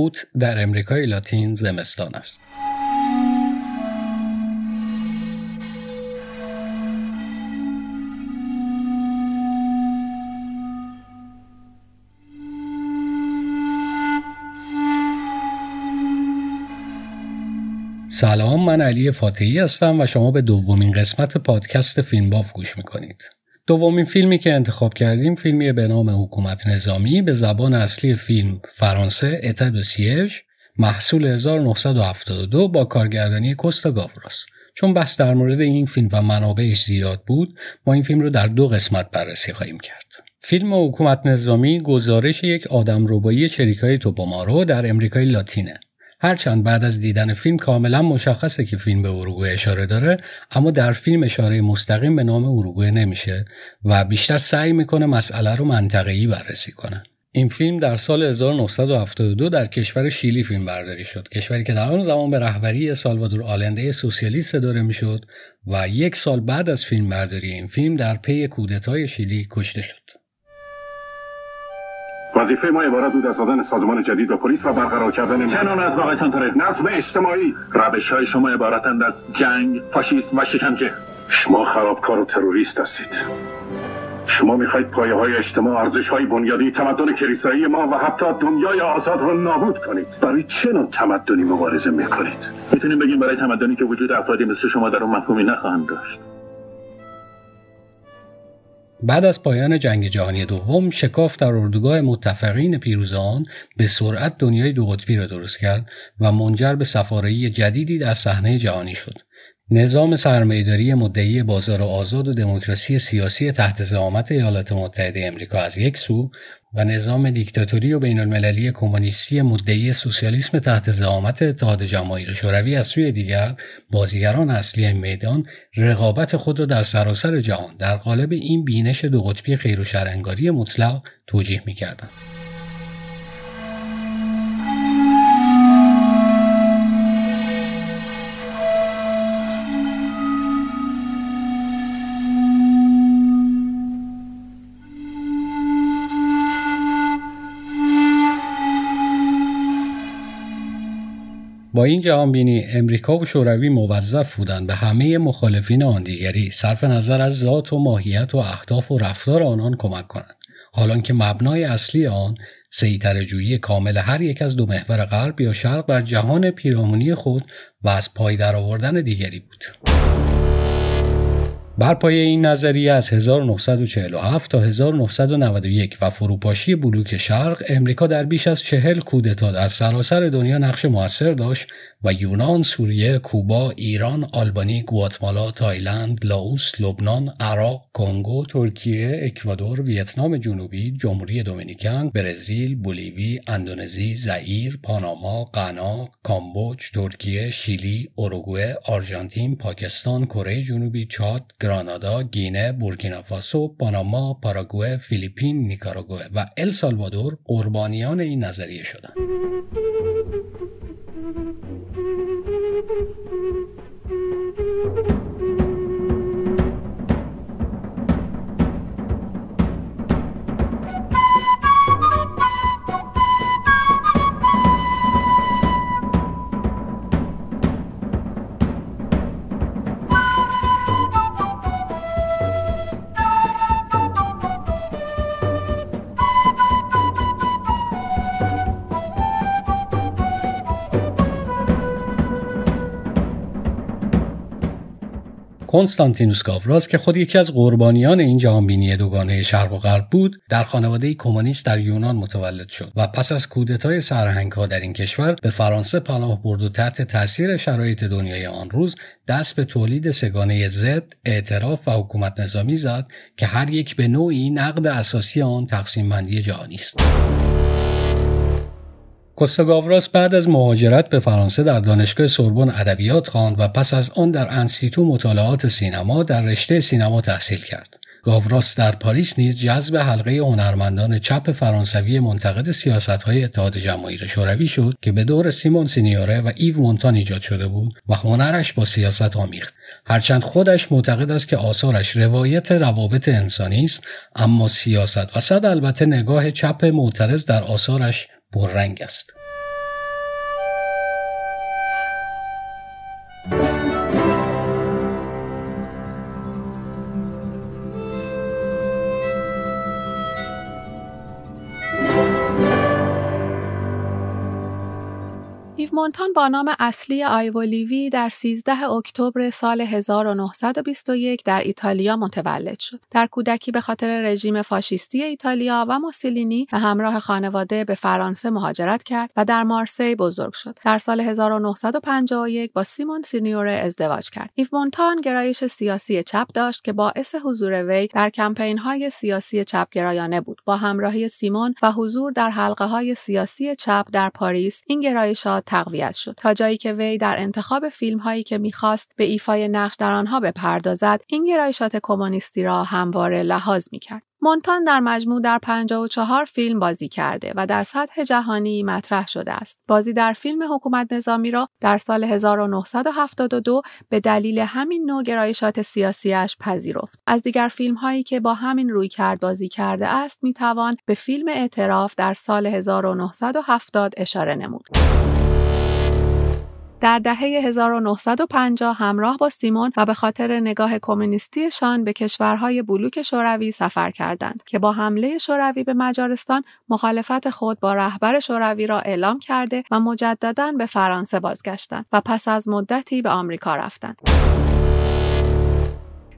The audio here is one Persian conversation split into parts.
اوت در امریکای لاتین زمستان است. سلام من علی فاتحی هستم و شما به دومین قسمت پادکست فیلم باف گوش می‌کنید. دومین فیلمی که انتخاب کردیم فیلمی به نام حکومت نظامی به زبان اصلی فیلم فرانسه اتد و سیج محصول 1972 با کارگردانی کوستا گاوراس. چون بحث در مورد این فیلم و منابعش زیاد بود ما این فیلم رو در دو قسمت بررسی خواهیم کرد. فیلم حکومت نظامی گزارش یک آدم روبایی چریکای توپومارو در امریکای لاتینه. هرچند بعد از دیدن فیلم کاملا مشخصه که فیلم به اروگوئه اشاره داره اما در فیلم اشاره مستقیم به نام اروگوئه نمیشه و بیشتر سعی می‌کنه مسئله رو منطقه‌ای بررسی کنه. این فیلم در سال 1972 در کشور شیلی فیلم برداری شد کشوری که در آن زمان به رهبری سالوادور آلنده سوسیالیست داره می‌شد و یک سال بعد از فیلم برداری این فیلم در پی کودتای شیلی کشته شد. وظیفه ما عبارت بود از دادن سازمان جدید و پلیس و برقرار کردن چنان از واقع سانتره نظم اجتماعی. روش های شما عبارتند از جنگ فاشیسم و شکنجه. شما خرابکار و تروریست هستید. شما می‌خواید پایه های اجتماع ارزش های بنیادی تمدن کلیسایی ما و حتی دنیای آزاد رو نابود کنید. برای چه نوع تمدنی مبارزه می‌کنید؟ می‌تونیم بگیم برای تمدنی که وجود افرادی مثل شما در اون مفهومی نخواهند داشت. بعد از پایان جنگ جهانی دوم شکاف در اردوگاه متفقین پیروز آن به سرعت دنیای دو قطبی را درست کرد و منجر به سفارهی جدیدی در صحنه جهانی شد. نظام سرمایهداری مدعی بازار آزاد و دموکراسی سیاسی تحت زعامت ایالات متحده امریکا از یک سو و نظام دیکتاتوری و بین المللی کمونیستی مدعی سوسیالیسم تحت زعامت اتحاد جماهیر شوروی از سوی دیگر بازیگران اصلی میدان رقابت خود را در سراسر جهان در قالب این بینش دو قطبی خیر و شرانگاری مطلق توجیه می‌کردند. با این جهانبینی امریکا و شوروی موظف بودند به همه مخالفین آن دیگری صرف نظر از ذات و ماهیت و اهداف و رفتار آنان کمک کنند. حالان که مبنای اصلی آن سیطرهجویی کامل هر یک از دو محور غرب یا شرق بر جهان پیرامونی خود و از پای درآوردن دیگری بود. بر پایه این نظریه از 1947 تا 1991 و فروپاشی بلوک شرق امریکا در بیش از چهل کودتا در سراسر دنیا نقش موثر داشت و یونان، سوریه، کوبا، ایران، آلبانی، گواتمالا، تایلند، لاوس، لبنان، عراق، کنگو، ترکیه، اکوادور، ویتنام جنوبی، جمهوری دومینیکن، برزیل، بولیوی، اندونزی، زئیر، پاناما، غنا، کامبوج، ترکیه، شیلی، اوروگوئه، آرژانتین، پاکستان، کره جنوبی، چاد، گرانادا، گینه، بورکینافاسو، پاناما، پاراگوئه، فیلیپین، نیکاراگوئه و السالوادور قربانیان این نظریه شدند. کنستانتینوس گاوراس که خود یکی از قربانیان این جهانبینی دوگانه شرق و غرب بود در خانواده کمونیست در یونان متولد شد و پس از کودتای ها در این کشور به فرانسه پناه برد و تحت تاثیر شرایط دنیای آن روز دست به تولید سگانه زد اعتراف و حکومت نظامی زد که هر یک به نوعی نقد اساسی آن تقسیم بندی جهانی است. کوستاگاوراس بعد از مهاجرت به فرانسه در دانشگاه سوربن ادبیات خواند و پس از آن در انسیتو مطالعات سینما در رشته سینما تحصیل کرد. گاوراس در پاریس نیز جذب حلقه هنرمندان چپ فرانسوی منتقد سیاستهای اتحاد جماهیر شوروی شد که به دور سیمون سینیوره و ایو مونتان ایجاد شده بود و هنرش با سیاست آمیخت هرچند خودش معتقد است که آثارش روایت روابط انسانی است اما سیاست و صد البته نگاه چپ معترض در آثارش پررنگ است. مونتان با نام اصلی ایوو لیوی در 13 اکتبر سال 1921 در ایتالیا متولد شد. در کودکی به خاطر رژیم فاشیستی ایتالیا و موسولینی به همراه خانواده به فرانسه مهاجرت کرد و در مارسی بزرگ شد. در سال 1951 با سیمون سینیور ازدواج کرد. ایو مونتان گرایش سیاسی چپ داشت که باعث حضور وی در کمپین های سیاسی چپگرایانه بود. با همراهی سیمون و حضور در حلقه های سیاسی چپ در پاریس این گرایشات تقویت شد تا جایی که وی در انتخاب فیلم هایی که می‌خواست به ایفای نقش در آنها بپردازد این گرایشات کمونیستی را همواره لحاظ می‌کرد مونتان در مجموع در 54 فیلم بازی کرده و در سطح جهانی مطرح شده است. بازی در فیلم حکومت نظامی را در سال 1972 به دلیل همین نوع گرایشات سیاسیش پذیرفت. از دیگر فیلم هایی که با همین روی کرد بازی کرده است می توان به فیلم اعتراف در سال 1970 اشاره نمود. در دهه 1950 همراه با سیمون و به خاطر نگاه کمونیستیشان به کشورهای بلوک شوروی سفر کردند که با حمله شوروی به مجارستان مخالفت خود با رهبر شوروی را اعلام کرده و مجددا به فرانسه بازگشتند و پس از مدتی به آمریکا رفتند.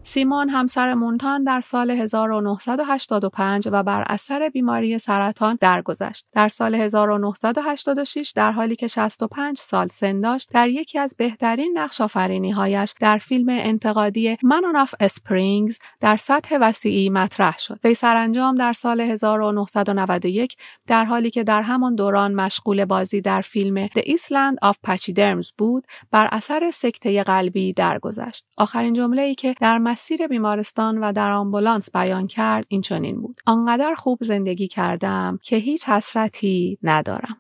سیمون همسر مونتان در سال 1985 و بر اثر بیماری سرطان درگذشت. در سال 1986 در حالی که 65 سال سن داشت در یکی از بهترین نقش هایش در فیلم انتقادی Manon of Springs در سطح وسیعی مطرح شد. وی سرانجام در سال 1991 در حالی که در همان دوران مشغول بازی در فیلم The Island of Pachyderms بود بر اثر سکته قلبی درگذشت. آخرین جمله ای که در مسیر بیمارستان و در آمبولانس بیان کرد این چنین بود. آنقدر خوب زندگی کردم که هیچ حسرتی ندارم.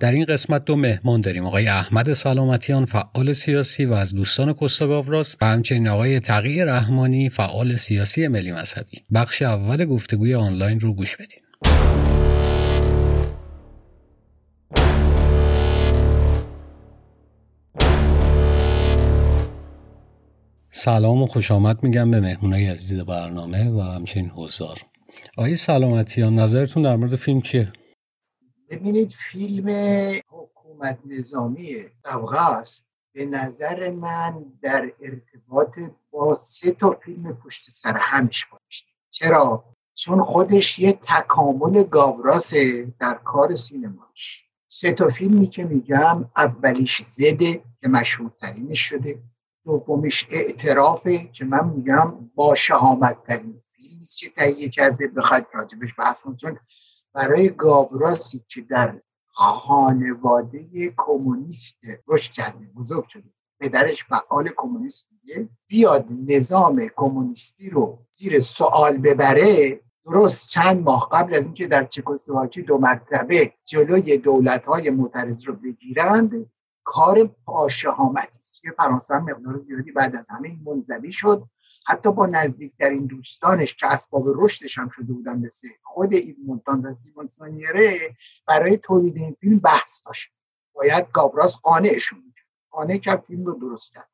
در این قسمت دو مهمان داریم. آقای احمد سلامتیان فعال سیاسی و از دوستان کستاگاوراس و همچنین آقای تقی رحمانی فعال سیاسی ملی مذهبی. بخش اول گفتگوی آنلاین رو گوش بدین. سلام و خوش آمد میگم به مهمونای عزیز برنامه و همچنین حضار. آقای سلامتیان نظرتون در مورد فیلم چیه؟ ببینید فیلم حکومت نظامی است به نظر من در ارتباط با سه تا فیلم پشت سر همش باشه. چرا؟ چون خودش یه تکامل گاوراسه در کار سینماش. سه تا فیلمی که میگم اولیش زده که مشهورترینش شده. دومیش اعترافه که من میگم با شهامت ترین فیلمی که تهیه کرده بخواید راجبش بحث چون برای گاوراسی که در خانواده کمونیست رشد کرده بزرگ شده. پدرش فعال کمونیست بوده. بیاد نظام کمونیستی رو زیر سوال ببره درست چند ماه قبل از اینکه در چکسلواکی دو مرتبه جلوی دولت های معترض رو بگیرند کار پاشهامتی است. که فرانسه مقدار زیادی بعد از همین منزوی شد. حتی با نزدیکترین دوستانش که اسباب رشدش هم شده بودن مثل خود ایو مونتان و سیمون سانیره برای تولید این فیلم بحث داشت. باید گابراس قانعشون می‌کرد قانع کرد فیلم رو درست کرد.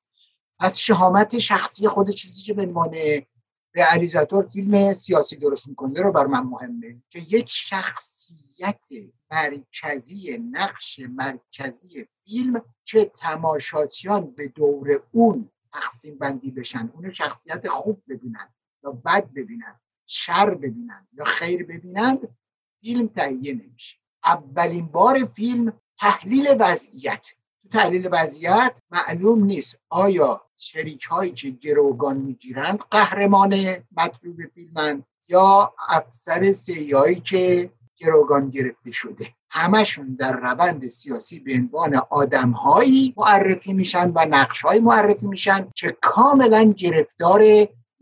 پس شهامت شخصی خود چیزی که به رئالیزاتور فیلم سیاسی درست می‌کنه رو بر من مهمه که یک شخصیت مرکزی نقش مرکزی فیلم که تماشاچیان به دور اون تقسیم بندی بشن اون شخصیت خوب ببینن یا بد ببینن شر ببینن یا خیر ببینند فیلم تهیه نمیشه. اولین بار فیلم تحلیل وضعیت. تو تحلیل وضعیت معلوم نیست آیا شریک هایی که گروگان می‌گیرند قهرمان مطلوب فیلمند یا افسر سیایی که گروگان گرفته شده. همشون در روند سیاسی به عنوان آدمهایی معرفی میشن و نقشهایی معرفی میشن که کاملا گرفتار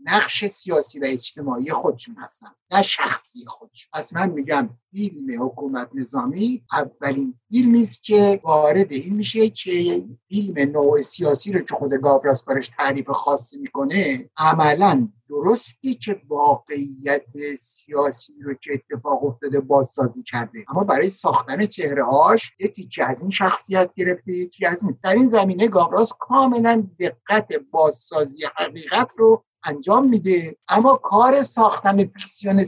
نقش سیاسی و اجتماعی خودشون هستن نه شخصی خودشون. پس من میگم فیلم حکومت نظامی اولین فیلمی است که وارد این میشه که فیلم نوع سیاسی رو که خود گاوراس برش تعریف خاصی می‌کنه عملا درستی که واقعیت سیاسی رو که اتفاق افتاده بازسازی کرده. اما برای ساختن چهره هاش یه از این شخصیت گرفته یکی از این در این زمینه گاوراس کاملا دقت بازسازی حقیقت رو انجام میده. اما کار ساختن فیکسیون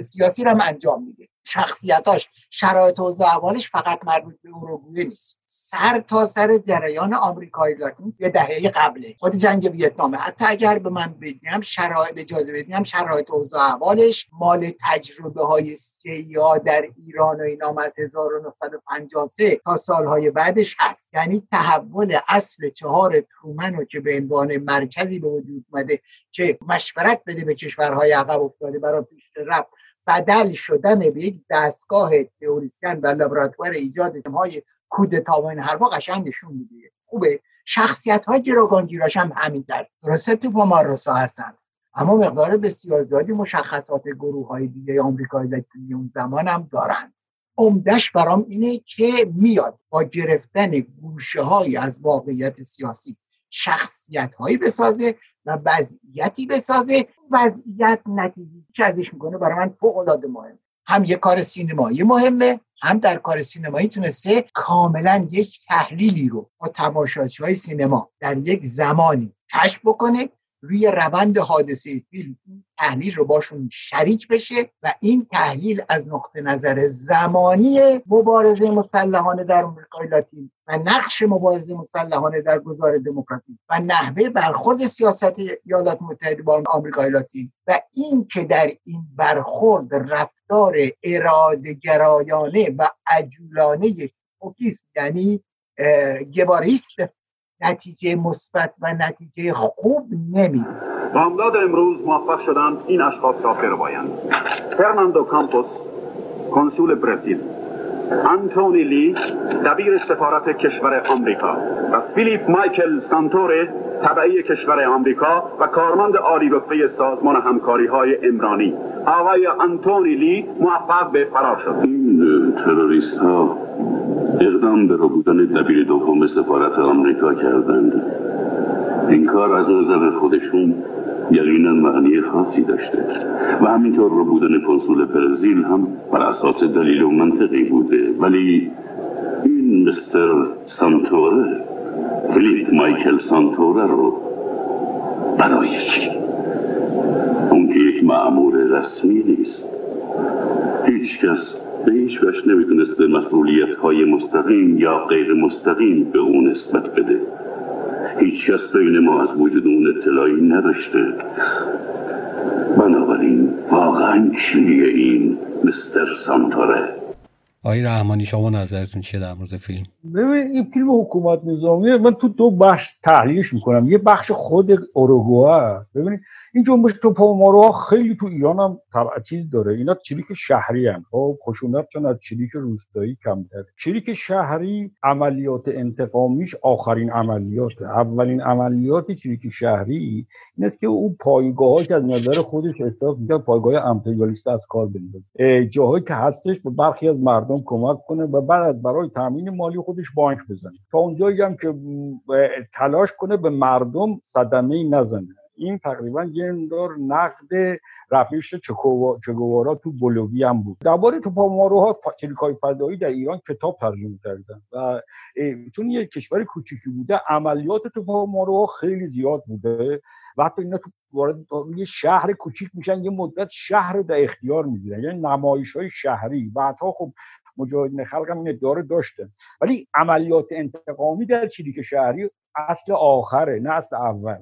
سیاسی رو هم انجام میده. شخصیتاش شرایط و احوالش فقط مربوط به اوروگوئه نیست. سر تا سر جریان آمریکای لاتین یه دهه قبله. خود جنگ ویتنامه حتی اگر به من بگم شرایط اجازه بدیم شرایط و احوالش مال تجربه های سیا در ایران و اینام از 1953 تا سالهای بعدش هست. یعنی تحول اصل چهار ترومن رو که به عنوان مرکزی به وجود اومده که مشورت بده به کشورهای عقب افتاده برای پیشرفت بدل شدن به یک دستگاه تئوریسین و لابراتوار ایجاد های کودتا و این حرفا قشنگ نشون میده. خوبه. شخصیت های گیراگانگیراش هم همین در. درسته تو مارسا هستن. اما مقدار بسیار زیادی مشخصات گروه های دیگه آمریکایی لاتینی اون زمان هم دارن. عمدش برام اینه که میاد با گرفتن گوشه های از واقعیت سیاسی شخصیت هایی بسازه و وضعیتی بسازه. وضعیت نتیجه که ازش می‌کنه برای من فوق العاده مهم هم یه کار سینمایی مهمه هم در کار سینمایی تونسته کاملا یک تحلیلی رو با تماشاچی های سینما در یک زمانی کشف بکنه روی روند حادثه فیلم این تحلیل رو باشون شریک بشه و این تحلیل از نقطه نظر زمانی مبارزه مسلحانه در آمریکای لاتین و نقش مبارزه مسلحانه در گذار دموکراتیک و نحوه برخورد سیاست ایالات متحده با آمریکای لاتین و این که در این برخورد رفتار اراده گرایانه و عجولانه فوکیست یعنی گواریست نتیجه مثبت و نتیجه خوب نمیده بامداد امروز موفق شدند این اشخاص را بربایند فرناندو کامپوس کنسول برزیل. انتونی لی دبیر سفارت کشور آمریکا و فیلیپ مایکل سانتوره طبعی کشور آمریکا و کارمند عالی رتبه سازمان همکاری های امرانی آقای انتونی لی موفق به فرار شد. این تروریست ها اقدام به رو بودن دبیر دوم سفارت آمریکا کردند. این کار از نظر خودشون یقینا معنی خاصی داشته. و همینطور رو بودن کنسول برزیل هم بر اساس دلیل و منطقی بوده. ولی این مستر سانتوره فلیپ مایکل سانتوره رو برای چی؟ اون که یک معمور رسمی نیست. هیچ کس به هیچ وجه نمی‌تونسته مسئولیت های مستقیم یا غیر مستقیم به اون نسبت بده. هیچ کس بین ما از وجود اون اطلاعی نداشته. بنابراین واقعا چیه این مستر سانتاره آقای رحمانی شما نظرتون چیه در مورد فیلم؟ ببین این فیلم حکومت نظامی من تو دو بخش تحلیلش می‌کنم. یه بخش خود اوروگوئه ببینید این جنبش توپامارو خیلی تو ایران هم چیز داره. اینا چریک شهری هم خب خشونت چون از چریک روستایی کمتر چریک شهری عملیات انتقامیش آخرین عملیات اولین عملیات چریک شهری این است که اون پایگاه که از نظر خودش احساس می‌کنه پایگاه امپریالیست از کار بندازه. جاهایی که هستش به برخی از مردم کمک کنه و بعد برای تامین مالی خودش بانک بزنه. تا اونجایی هم که تلاش کنه به مردم صدمه نزنه. این تقریبا یه دور نقد رفیش چگوارا تو بولوی هم بود. درباره تو پاماروها چریکای فدایی در ایران کتاب ترجمه کردن و چون یه کشور کوچیکی بوده عملیات تو پاماروها خیلی زیاد بوده و حتی اینا تو وارد یه شهر کوچیک میشن یه مدت شهر در اختیار می‌گیرن. یعنی نمایش های شهری. بعدها خب مجاهدین خلق هم این ادعا داشته. ولی عملیات انتقامی در چریک شهری اصل آخره نه اصل اول.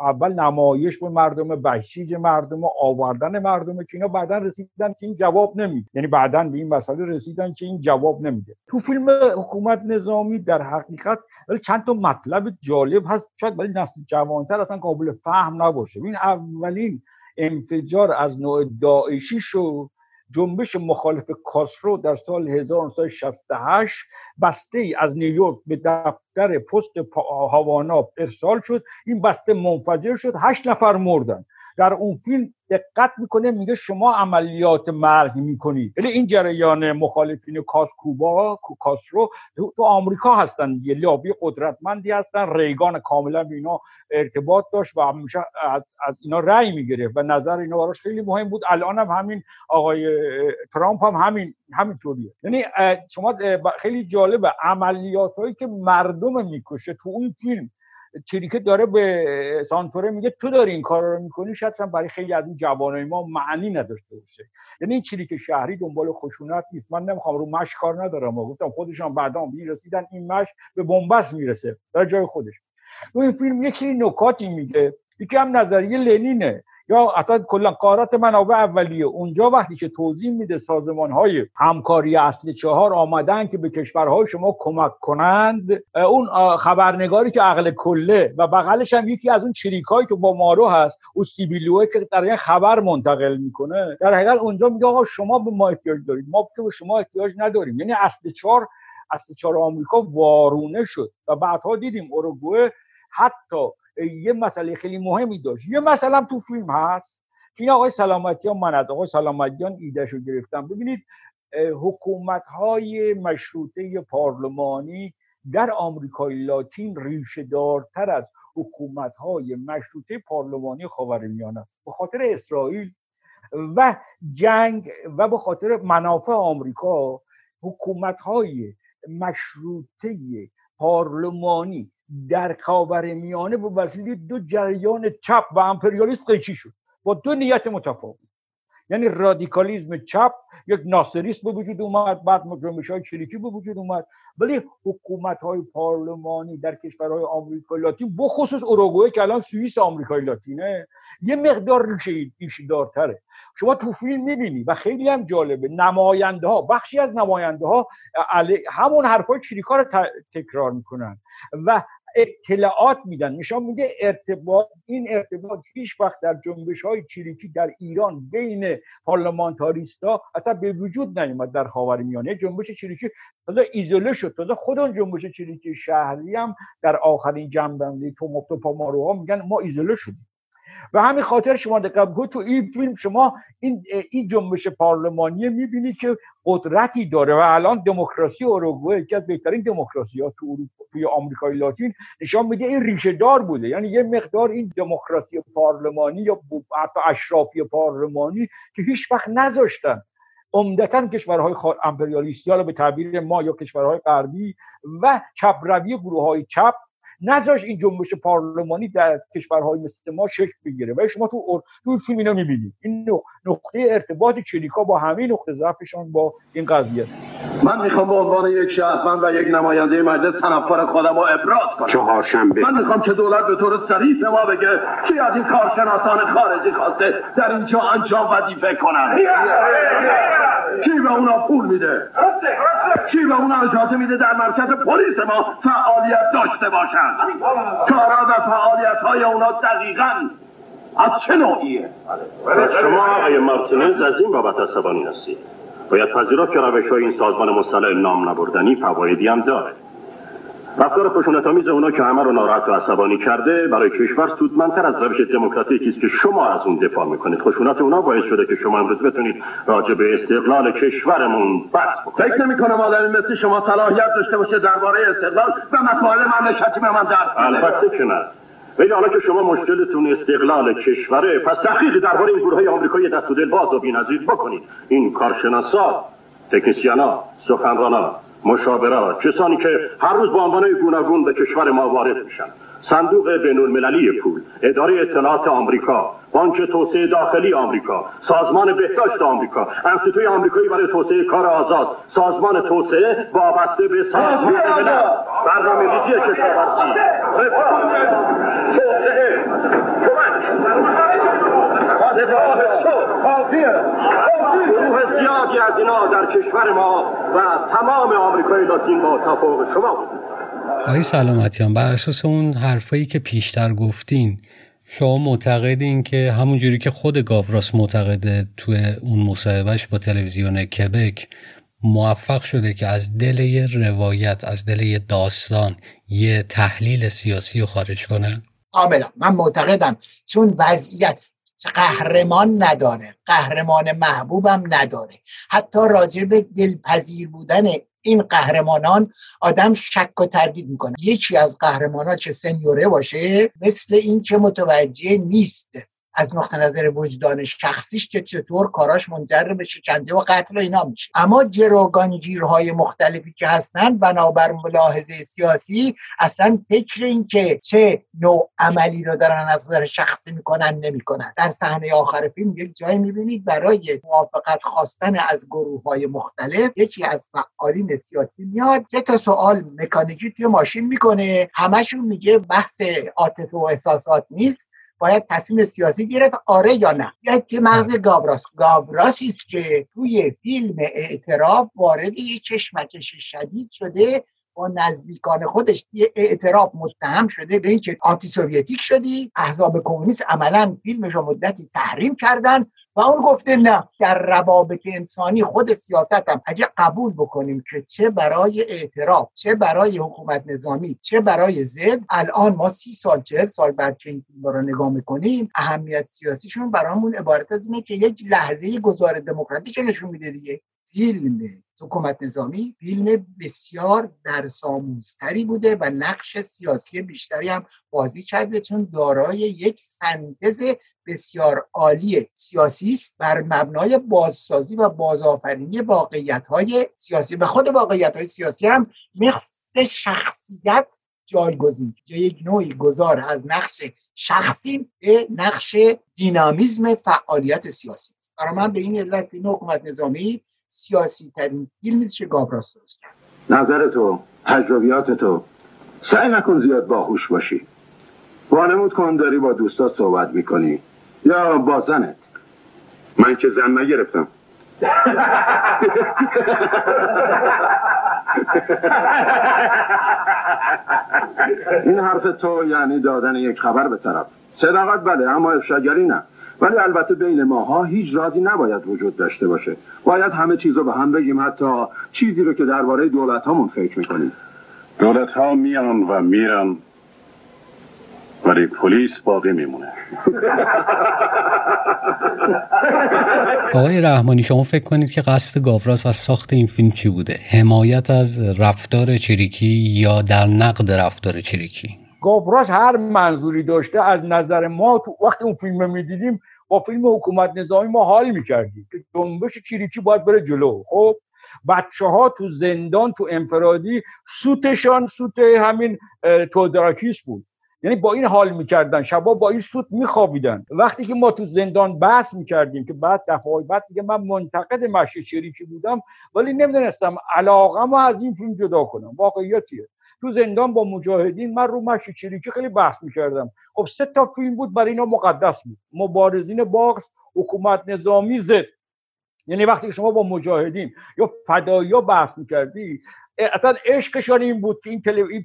اول نمایش به مردم بهشیج مردم آوردن مردم که اینا بعدا رسیدن که این جواب نمیده. یعنی بعدا به این مسئله رسیدن که این جواب نمیده. تو فیلم حکومت نظامی در حقیقت ولی چند تا مطلب جالب هست. شاید ولی نسل جوانتر اصلا قابل فهم نباشه. این اولین انفجار از نوع داعشی شو جنبش مخالف کاسرو در سال 1968 بسته از نیویورک به دفتر پست هاوانا ارسال شد. این بسته منفجر شد. هشت نفر مردن. در اون فیلم دقت می‌کنه میگه شما عملیات مرگ می‌کنید ولی این جریان مخالفین کاس کوبا کاسرو تو آمریکا هستن یه لابی قدرتمندی هستن ریگان کاملا به اینا ارتباط داشت و همیشه از اینا رأی می‌گرفت و نظر اینا براش خیلی مهم بود. الان هم همین آقای ترامپ هم همین همینطوریه. یعنی شما خیلی جالبه. عملیات که مردم می‌کشه تو اون فیلم چریکه داره به سانتوره میگه تو داری این کار رو می‌کنی؟ شاید برای خیلی از این جوانای ما معنی نداشته باشه. یعنی این چریک شهری دنبال خشونت نیست. من نمی‌خوام رو مش کار ندارم. و گفتم خودشان بعدا رسیدن این مش به بنبست می‌رسه. در جای خودش. تو این فیلم یکی نکاتی میگه. یکی هم نظریه لنینه. یا اصلا کلا قارت منابع اولیه. اونجا وقتی که توضیح میده سازمان های همکاری اصل چهار آمدن که به کشورهای شما کمک کنند اون خبرنگاری که عقل کله و بغلش هم یکی از اون چریکایی که با مارو هست او سیبیلوه که در خبر منتقل می‌کنه در حقیقت اونجا میگه آقا شما به ما احتیاج دارید. ما به شما احتیاج نداریم. یعنی اصل چهار اصل چهار آمریکا وارونه شد و بعدها دیدیم اوروگوئه حتی یه مسئله خیلی مهمی داشت. یه مسئله تو فیلم هست. که این آقای سلامتیان من از آقای سلامتیان ایدهش رو گرفتم. ببینید حکومت های مشروطه پارلمانی در آمریکای لاتین ریشه دارتر از حکومت های مشروطه پارلمانی خاورمیانه است. به خاطر اسرائیل و جنگ و به خاطر منافع آمریکا حکومت های مشروطه پارلمانی در خاور میانه به وسیله دو جریان چپ و امپریالیست قیچی شد. با دو نیت متفاوت. یعنی رادیکالیزم چپ یک ناصریست به وجود اومد بعد جنبش های چریکی به وجود اومد. ولی حکومت های پارلمانی در کشورهای آمریکای لاتین بخصوص اوروگوئه که الان سوئیس آمریکای لاتینه یه مقدار ریشه دارتره شما تو فیلم می‌بینی و خیلی هم جالبه نماینده ها بخشی از نماینده ها همون حرفای چریکا رو تکرار می‌کنن. و اطلاعات میدن. نشان میده ارتباط این ارتباط هیچ وقت در جنبش های چریکی در ایران بین پارلمانتاریستا اصلا به وجود نیومد در خاورمیانه. جنبش چریکی تازه ایزوله شد. تازه خود اون جنبش چریکی شهری هم در آخرین جنبندی تو ماروها میگن ما ایزوله شدیم. و همین خاطر شما دقت تو این فیلم شما این این جنبش پارلمانی می‌بینید که قدرتی داره و الان دموکراسی اوروگوئه که از بهترین دموکراسی ها تو توی آمریکای لاتین نشان میده این ریشه دار بوده. یعنی یه مقدار این دموکراسی پارلمانی یا حتی اشرافی پارلمانی که هیچ وقت نذاشتن عمدتا کشورهای امپریالیستی به تعبیر ما یا کشورهای غربی و چپروی گروه های چپ نذاش این جنبش پارلمانی در کشورهای مثل ما شکل بگیره. و شما تو تو فیلم اینو می‌بینید. این نقطه ارتباط چریکا با همه نقطه ضعفشان با این قضیه. من می‌خوام به عنوان یک شهروند و یک نماینده مجلس تنفر خودم رو ابراز کنم. چهارشنبه. من می‌خوام که دولت به طور صریح به ما بگه کی از این کارشناسان خارجی خواسته در اینجا انجام وظیفه کنن. کی به اونا پول میده؟ کی به اونا اجازه میده در مرکز پلیس ما فعالیت داشته باشن؟ کارا و فعالیت های اونا دقیقا از چه نوعیه؟ شما آقای مارتینز از این بابت عصبانی هستید. باید پذیرفت که روش های این سازمان مصطلح نام نبردنی فوایدی هم داره رفتار خشونت آمیز اونا که همه رو ناراحت و عصبانی کرده برای کشور سودمندتر از روش دموکراتیکی است که شما از اون دفاع می‌کنید. خشونت اونا باعث شده که شما امروز بتونید راجع به استقلال کشورمون بحث بکنید. فکر نمی‌کنم آدمی مثل شما صلاحیت داشته باشه درباره استقلال و مسائل مملکتی به من درس البته که نه. ولی حالا که شما مشکلتون استقلال کشوره پس تحقیق درباره این گروه آمریکایی دست و دل باز و بی‌نظیر بکنید. این کارشناسا تکنسیانا سخنرانا مشاورا کسانی که هر روز با عنوان گوناگون به کشور ما وارد میشن. صندوق بین المللی پول اداره اطلاعات آمریکا بانک توسعه داخلی آمریکا سازمان بهداشت آمریکا انستیتوی آمریکایی برای توسعه کار آزاد سازمان توسعه وابسته به سازمان ملل. برنامه ریزی کشاورزی. توسعه. گروه زیادی از اینا در کشور ما و تمام آمریکای لاتین با تفاوت شما بود. آقای سلامتیان بر اساس اون حرفایی که پیشتر گفتین شما معتقدین که همونجوری که خود گاوراس معتقده توی اون مصاحبهش با تلویزیون کبک موفق شده که از دل یه روایت از دل یه داستان یه تحلیل سیاسی رو خارج کنه؟ کاملا. من معتقدم چون وضعیت قهرمان نداره. قهرمان محبوبم نداره. حتی راجع به دلپذیر بودن این قهرمانان آدم شک و تردید می‌کنه. یکی از قهرمانان چه سنیوره باشه مثل این که متوجه نیست. از نقطه نظر وجدان شخصیش که چطور کاراش منجر به شکنجه و قتل و اینا میشه. اما گروگانگیرهای مختلفی که هستن بنابر ملاحظه سیاسی اصلا فکر این که چه نوع عملی رو دارن از نظر شخصی می‌کنن نمی‌کنن. در صحنه آخر فیلم یک جایی می‌بینید برای موافقت خواستن از گروه های مختلف یکی از فعالین سیاسی میاد سه تا سوال مکانیکی توی ماشین می‌کنه. همشون میگه بحث عاطفه و احساسات نیست. باید تصمیم سیاسی گرفت آره یا نه. یک مغز گابراس. گابراسی است که توی فیلم اعتراف وارد یک کشمکش شدید شده با نزدیکان خودش یه اعتراف متهم شده به اینکه آنتی سوویتیک شدی. احزاب کمونیست عملا فیلمش رو مدتی تحریم کردن. و اون گفته نه در روابط انسانی خود سیاست اگه قبول بکنیم که چه برای اعتراف چه برای حکومت نظامی چه برای زد الان ما سی سال چهل سال بعد که این فیلم رو نگاه می‌کنیم اهمیت سیاسیشون برامون عبارت از اینه که یک لحظه گذار دموکراتیک نشون میده دیگه. فیلم حکومت نظامی فیلم بسیار درساموزتری بوده و نقش سیاسی بیشتری هم بازی کرده چون دارای یک سنتز بسیار عالی سیاسی است بر مبنای بازسازی و بازآفرینی واقعیت های سیاسی. و خود واقعیت های سیاسی هم مثل شخصیت جایگزین یک نوعی گذار از نقش شخصی به نقش دینامیزم فعالیت سیاسی. برای من به این علت فیلم حکومت نظامی سیاسی ترین فیلمی که گابراس درست کرد. نظر تو تجربیات تو. سعی نکن زیاد باهوش باشی. وانمود کن داری با دوستات صحبت می‌کنی. یا با زنت من که زن نگرفتم. این حرف تو یعنی دادن یک خبر به طرف. صداقت بله اما افشاگری نه. ولی البته بین ماها هیچ رازی نباید وجود داشته باشه. باید همه چیز رو به هم بگیم حتی چیزی رو که درباره دولت هامون فکر می‌کنیم. دولت ها میان و میرن ولی پلیس باقی میمونه. آقای رحمانی شما فکر کنید که قصد گاوراس از ساخت این فیلم چی بوده؟ حمایت از رفتار چریکی یا در نقد رفتار چریکی؟ گاوراس هر منظوری داشته از نظر ما تو وقتی اون فیلم می‌دیدیم با فیلم حکومت نظامی ما حال می‌کردیم که جنبش چریکی باید بره جلو. خب بچه ها تو زندان تو انفرادی سوتشان سوت همین تئودوراکیس بود. یعنی با این حال می‌کردن. شبا با این سوت میخوابیدن. وقتی که ما تو زندان بحث می‌کردیم که بعد دفعه بعد دیگه من منتقد مشی چریکی بودم ولی نمی‌دونستم علاقه از این فیلم جدا کنم. واقعیتیه. تو زندان با مجاهدین من رو مشی چریکی خیلی بحث می‌کردم. خب سه تا فیلم بود برای اینا مقدس بود. مبارزین باسک حکومت نظامی زد یعنی وقتی شما با مجاهدین یا فدایی بحث می‌کردی اصلا عشقشان این بود که این,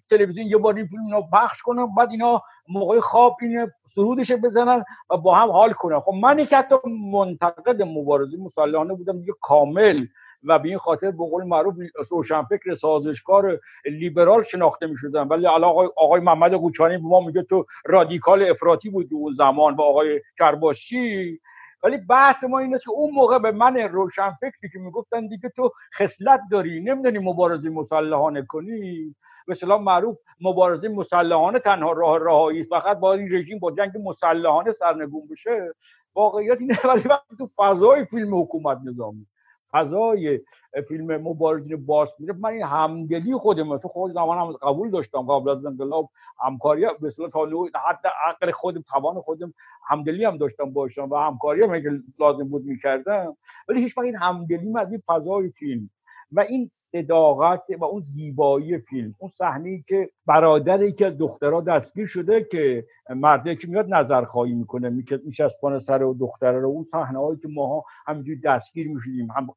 تلویزیون یه بار این فیلم رو پخش کنن بعد اینا موقع خواب این سرودش بزنن و با هم حال کنن. خب من که حتی منتقد مبارزه مسلحانه بودم دیگه کامل و به این خاطر به قول معروف روشنفکر سازشکار لیبرال شناخته می شدن ولی آقای, آقای محمد قوچانی به ما میگه تو رادیکال افراطی بود اون زمان با آقای کرباشی ولی بحث ما این است که اون موقع به من روشن فکری که می‌گفتن دیگه تو خصلت داری نمی‌دونی مبارزه مسلحانه کنی. به معروف مبارزه مسلحانه تنها راه راهایی است. فقط با این رژیم با جنگ مسلحانه سرنگون بشه. واقعیت اینه. ولی وقتی تو فضای فیلم حکومت نظامی فضای فیلم مبارزین باس میره من این همدلی خودم تو خود زمان هم قبول داشتم. قبل از انقلاب همکاری به اصطلاح تا حتی عقل خودم توان خودم همدلی هم داشتم باشم و همکاری هم لازم بود می‌کردم. ولی هیچ وقت این همدلی از این فضای فیلم و این صداقت و اون زیبایی فیلم اون صحنه که برادر یکی از دخترها دستگیر شده که مرده که میاد نظرخواهی می‌کنه میچسبانه سر و دختره رو. اون صحنه هایی که ماها همینجوری دستگیر می‌شدیم هم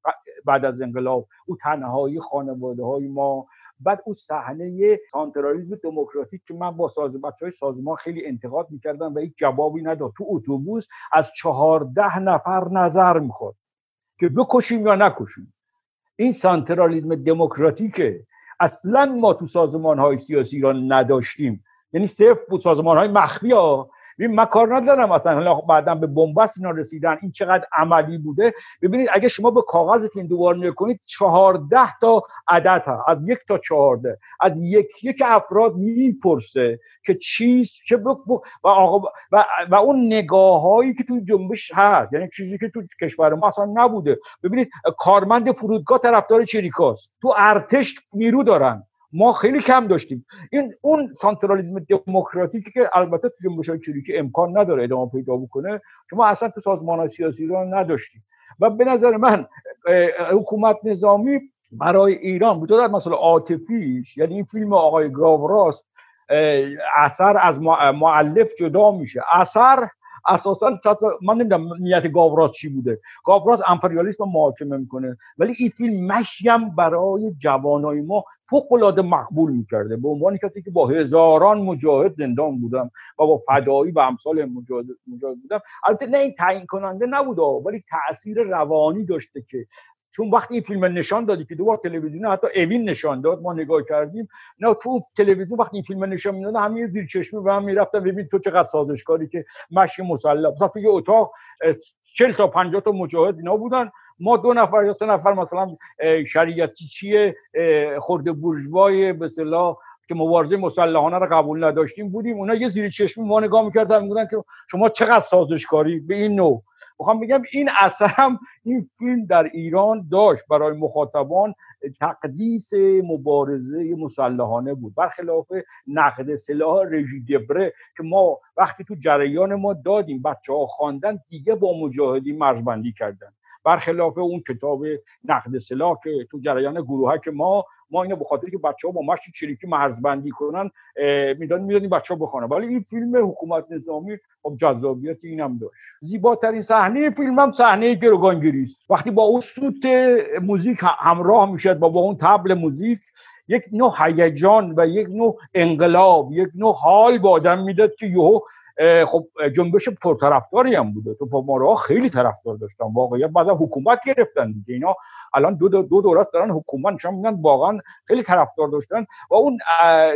بعد از انقلاب او تنهایی خانواده های ما. بعد اون صحنه سانترالیزم دموکراتیک که من با ساز بچه های سازمان خیلی انتقاد می‌کردم و هیچ جوابی نداد. تو اتوبوس از چهارده نفر نظر می‌خواد که بکشیم یا نکشیم. این سانترالیزم دموکراتیکه. اصلا ما تو سازمان های سیاسی ایران نداشتیم. یعنی صرف بود سازمان های مخفی ها ببین من کار ندارم مثلا بعدا به بنبست اینا رسیدن. این چقدر عملی بوده؟ ببینید اگه شما به کاغذتون دوباره نگاه کنید چهارده تا عدد ها از یک تا چهارده. از یک یک افراد می‌پرسه که چیز چه و, آقا و, و اون نگاه هایی که تو جنبش هست. یعنی چیزی که تو کشور ما اصلا نبوده. ببینید کارمند فرودگاه طرفدار چریکاست. تو ارتش نیرو دارن. ما خیلی کم داشتیم. این اون سانترالیزم دموکراتیکی که البته تو جنبش های چریکی امکان نداره ادامه پیدا بکنه شما اصلا تو سازمان سیاسی رو نداشتیم. و به نظر من حکومت نظامی برای ایران بود در مسئله عاطفیش یعنی این فیلم آقای گاوراست اثر از معلف جدا میشه. اثر اساسا من نمی‌دونم نیت گاوراس چی بوده. گاوراس امپریالیسم محاکمه می‌کنه. ولی این فیلم مشیم برای جوانای ما فوق العاده مقبول می‌کرده. به عنوان کسی که با هزاران مجاهد زندان بودم و با فدایی و امثال مجاهد, مجاهد بودم. البته نه این تعیین کننده نبوده ولی تاثیر روانی داشته که چون وقتی این فیلم نشان دادی که دوبار تلویزیون حتی اوین نشان داد ما نگاه کردیم. نه تو تلویزیون وقتی این فیلم نشان می‌داد همه زیر چشمی به هم می‌رفتن. ببین تو چقدر سازشکاری که مشی مسلح. مثلا اتاق 40 تا 50 تا مجاهد اینا بودن. ما دو نفر یا سه نفر مثلا شریعتی چیه؟ خورده بورژوای به که مبارزه مسلحانه رو قبول نداشتیم بودیم. اونا یه زیر چشمی ما نگاه می‌کردن می‌گفتن که شما چقدر سازشکاری؟ به این نوع. می‌خوام بگم این اثر هم این فیلم در ایران داشت. برای مخاطبان تقدیس مبارزه مسلحانه بود. برخلاف نقد سلاح رژی دبره که ما وقتی تو جریان ما دادیم بچه ها خواندن دیگه با مجاهدین مرزبندی کردن. برخلاف اون کتاب نقد سلاح که تو جریان گروهک ما ما اینو به خاطر که بچه ها با مشت چریکی مرزبندی کنن میدان می‌دادیم بچه ها بخوانن. ولی این فیلم حکومت نظامی خب جذابیت اینم داشت. زیباترین صحنه فیلم هم صحنه گروگانگیری است. وقتی با اون سوت موزیک همراه می‌شد با با اون تبل موزیک یک نوع هیجان و یک نوع انقلاب یک نوع حال با آدم می‌داد که یهو خب جنبش پرطرفداری هم بوده. تو پامارا خیلی طرفدار داشتن. واقعا بعدا حکومت گرفتن دیگه. اینا الان دو دو, دو دورت دارن حکومت نشون میدن. واقعا خیلی طرفدار داشتن. و اون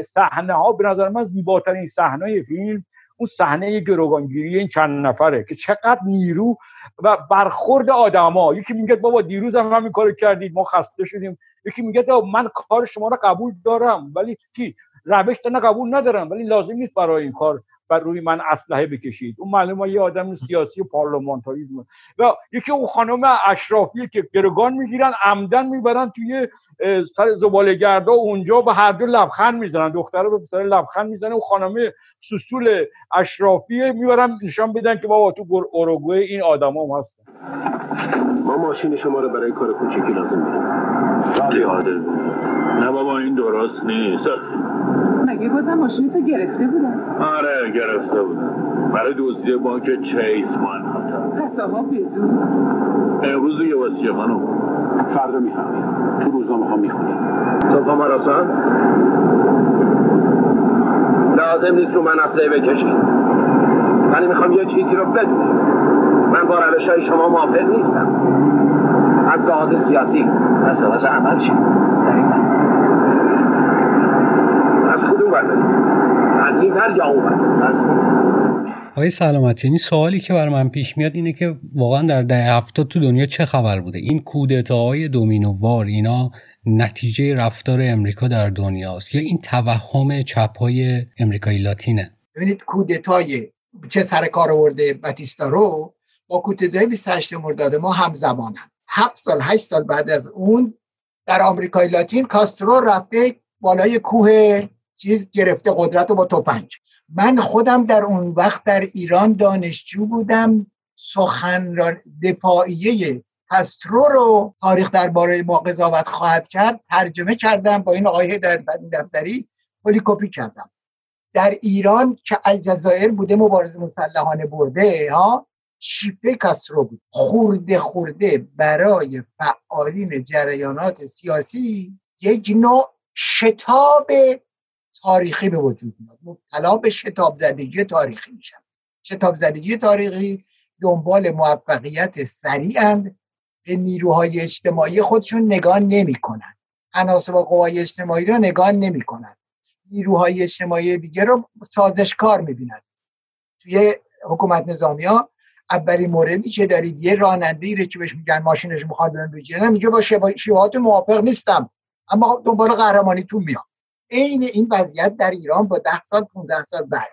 صحنه ها به نظر من زیباترین صحنه فیلم اون صحنه گروگانگیری این چند نفره که چقدر نیرو و برخورد آدما یکی میگه بابا دیروز هم همین کارو کردید ما خسته شدیم. یکی میگه من کار شما رو قبول دارم ولی کی روش نه قبول ندارم ولی لازم نیست برای این کار. بر روی من اسلحه بکشید. اون معلومه یه آدم سیاسی و پارلمانتاریزم. و یکی اون خانم اشرافی که گروگان می‌گیرن عمدن می‌برن توی سر زبالگردا اونجا به هر دو لبخند می‌زنن. دختره به پسر لبخند می‌زنه. اون خانم سوسول اشرافی می‌برن نشان بدن که بابا تو اوروگوئه این آدم هم هستن. ما ماشین شما رو برای کار کوچکی لازم داریم. نه بابا این درست نیست. مگه بازم ماشین تو گرفته بودن؟ آره گرفته بودن. برای دزدی بانک چیس مانهاتن پس آقا بدون امروز یه واسیه خانم؟ فردا می‌فهمیم تو روزنامه ها می‌خونیم تو پا لازم نیست رو من اصله بکشید ولی می‌خوام یه چیزی رو بدونم. من با روش های شما موافق نیستم. از لحاظ سیاسی پس از عمل چی؟ در این آقای سلامتی یعنی سوالی که بر من پیش میاد اینه که واقعا در ده هفتاد تو دنیا چه خبر بوده؟ این کودتاهای دومینووار اینا نتیجه رفتار امریکا در دنیاست یا این توهم چپ های امریکایی لاتینه؟ ببینید کودتای چه سر کار آورده باتیستا رو با کودتای 28 مرداد ما هم زمانن هفت سال هشت سال بعد از اون در آمریکای لاتین کاسترو رفته بالای کوه چیز گرفته قدرت رو با توپنج من خودم در اون وقت در ایران دانشجو بودم سخن دفاعیه کاسترو رو تاریخ درباره ما قضاوت خواهد کرد ترجمه کردم با این آقای در دفتری کلی کپی کردم. در ایران که الجزایر بوده مبارزه مسلحانه برده ها شیفته کاسترو بود. خورده خورده برای فعالین جریانات سیاسی یک نوع شتاب تاریخی به وجود میاد. مبتلا به شتاب زدگی تاریخی میشن شتاب زدگی تاریخی دنبال موفقیت سریعند به نیروهای اجتماعی خودشون نگاه نمی‌کنن. عناصر و قوای اجتماعی رو نگاه نمی‌کنن. نیروهای اجتماعی دیگه رو سازشکار می‌بینن. توی حکومت نظامی ها اولین موردی که دارید یه راننده ای که بهش میگن ماشینش می‌خواد بگیرن میگه با شباهات موافق نیستم. اما دنبال قهرمانیتون میام. عین این وضعیت در ایران با ده سال 15 سال بعد.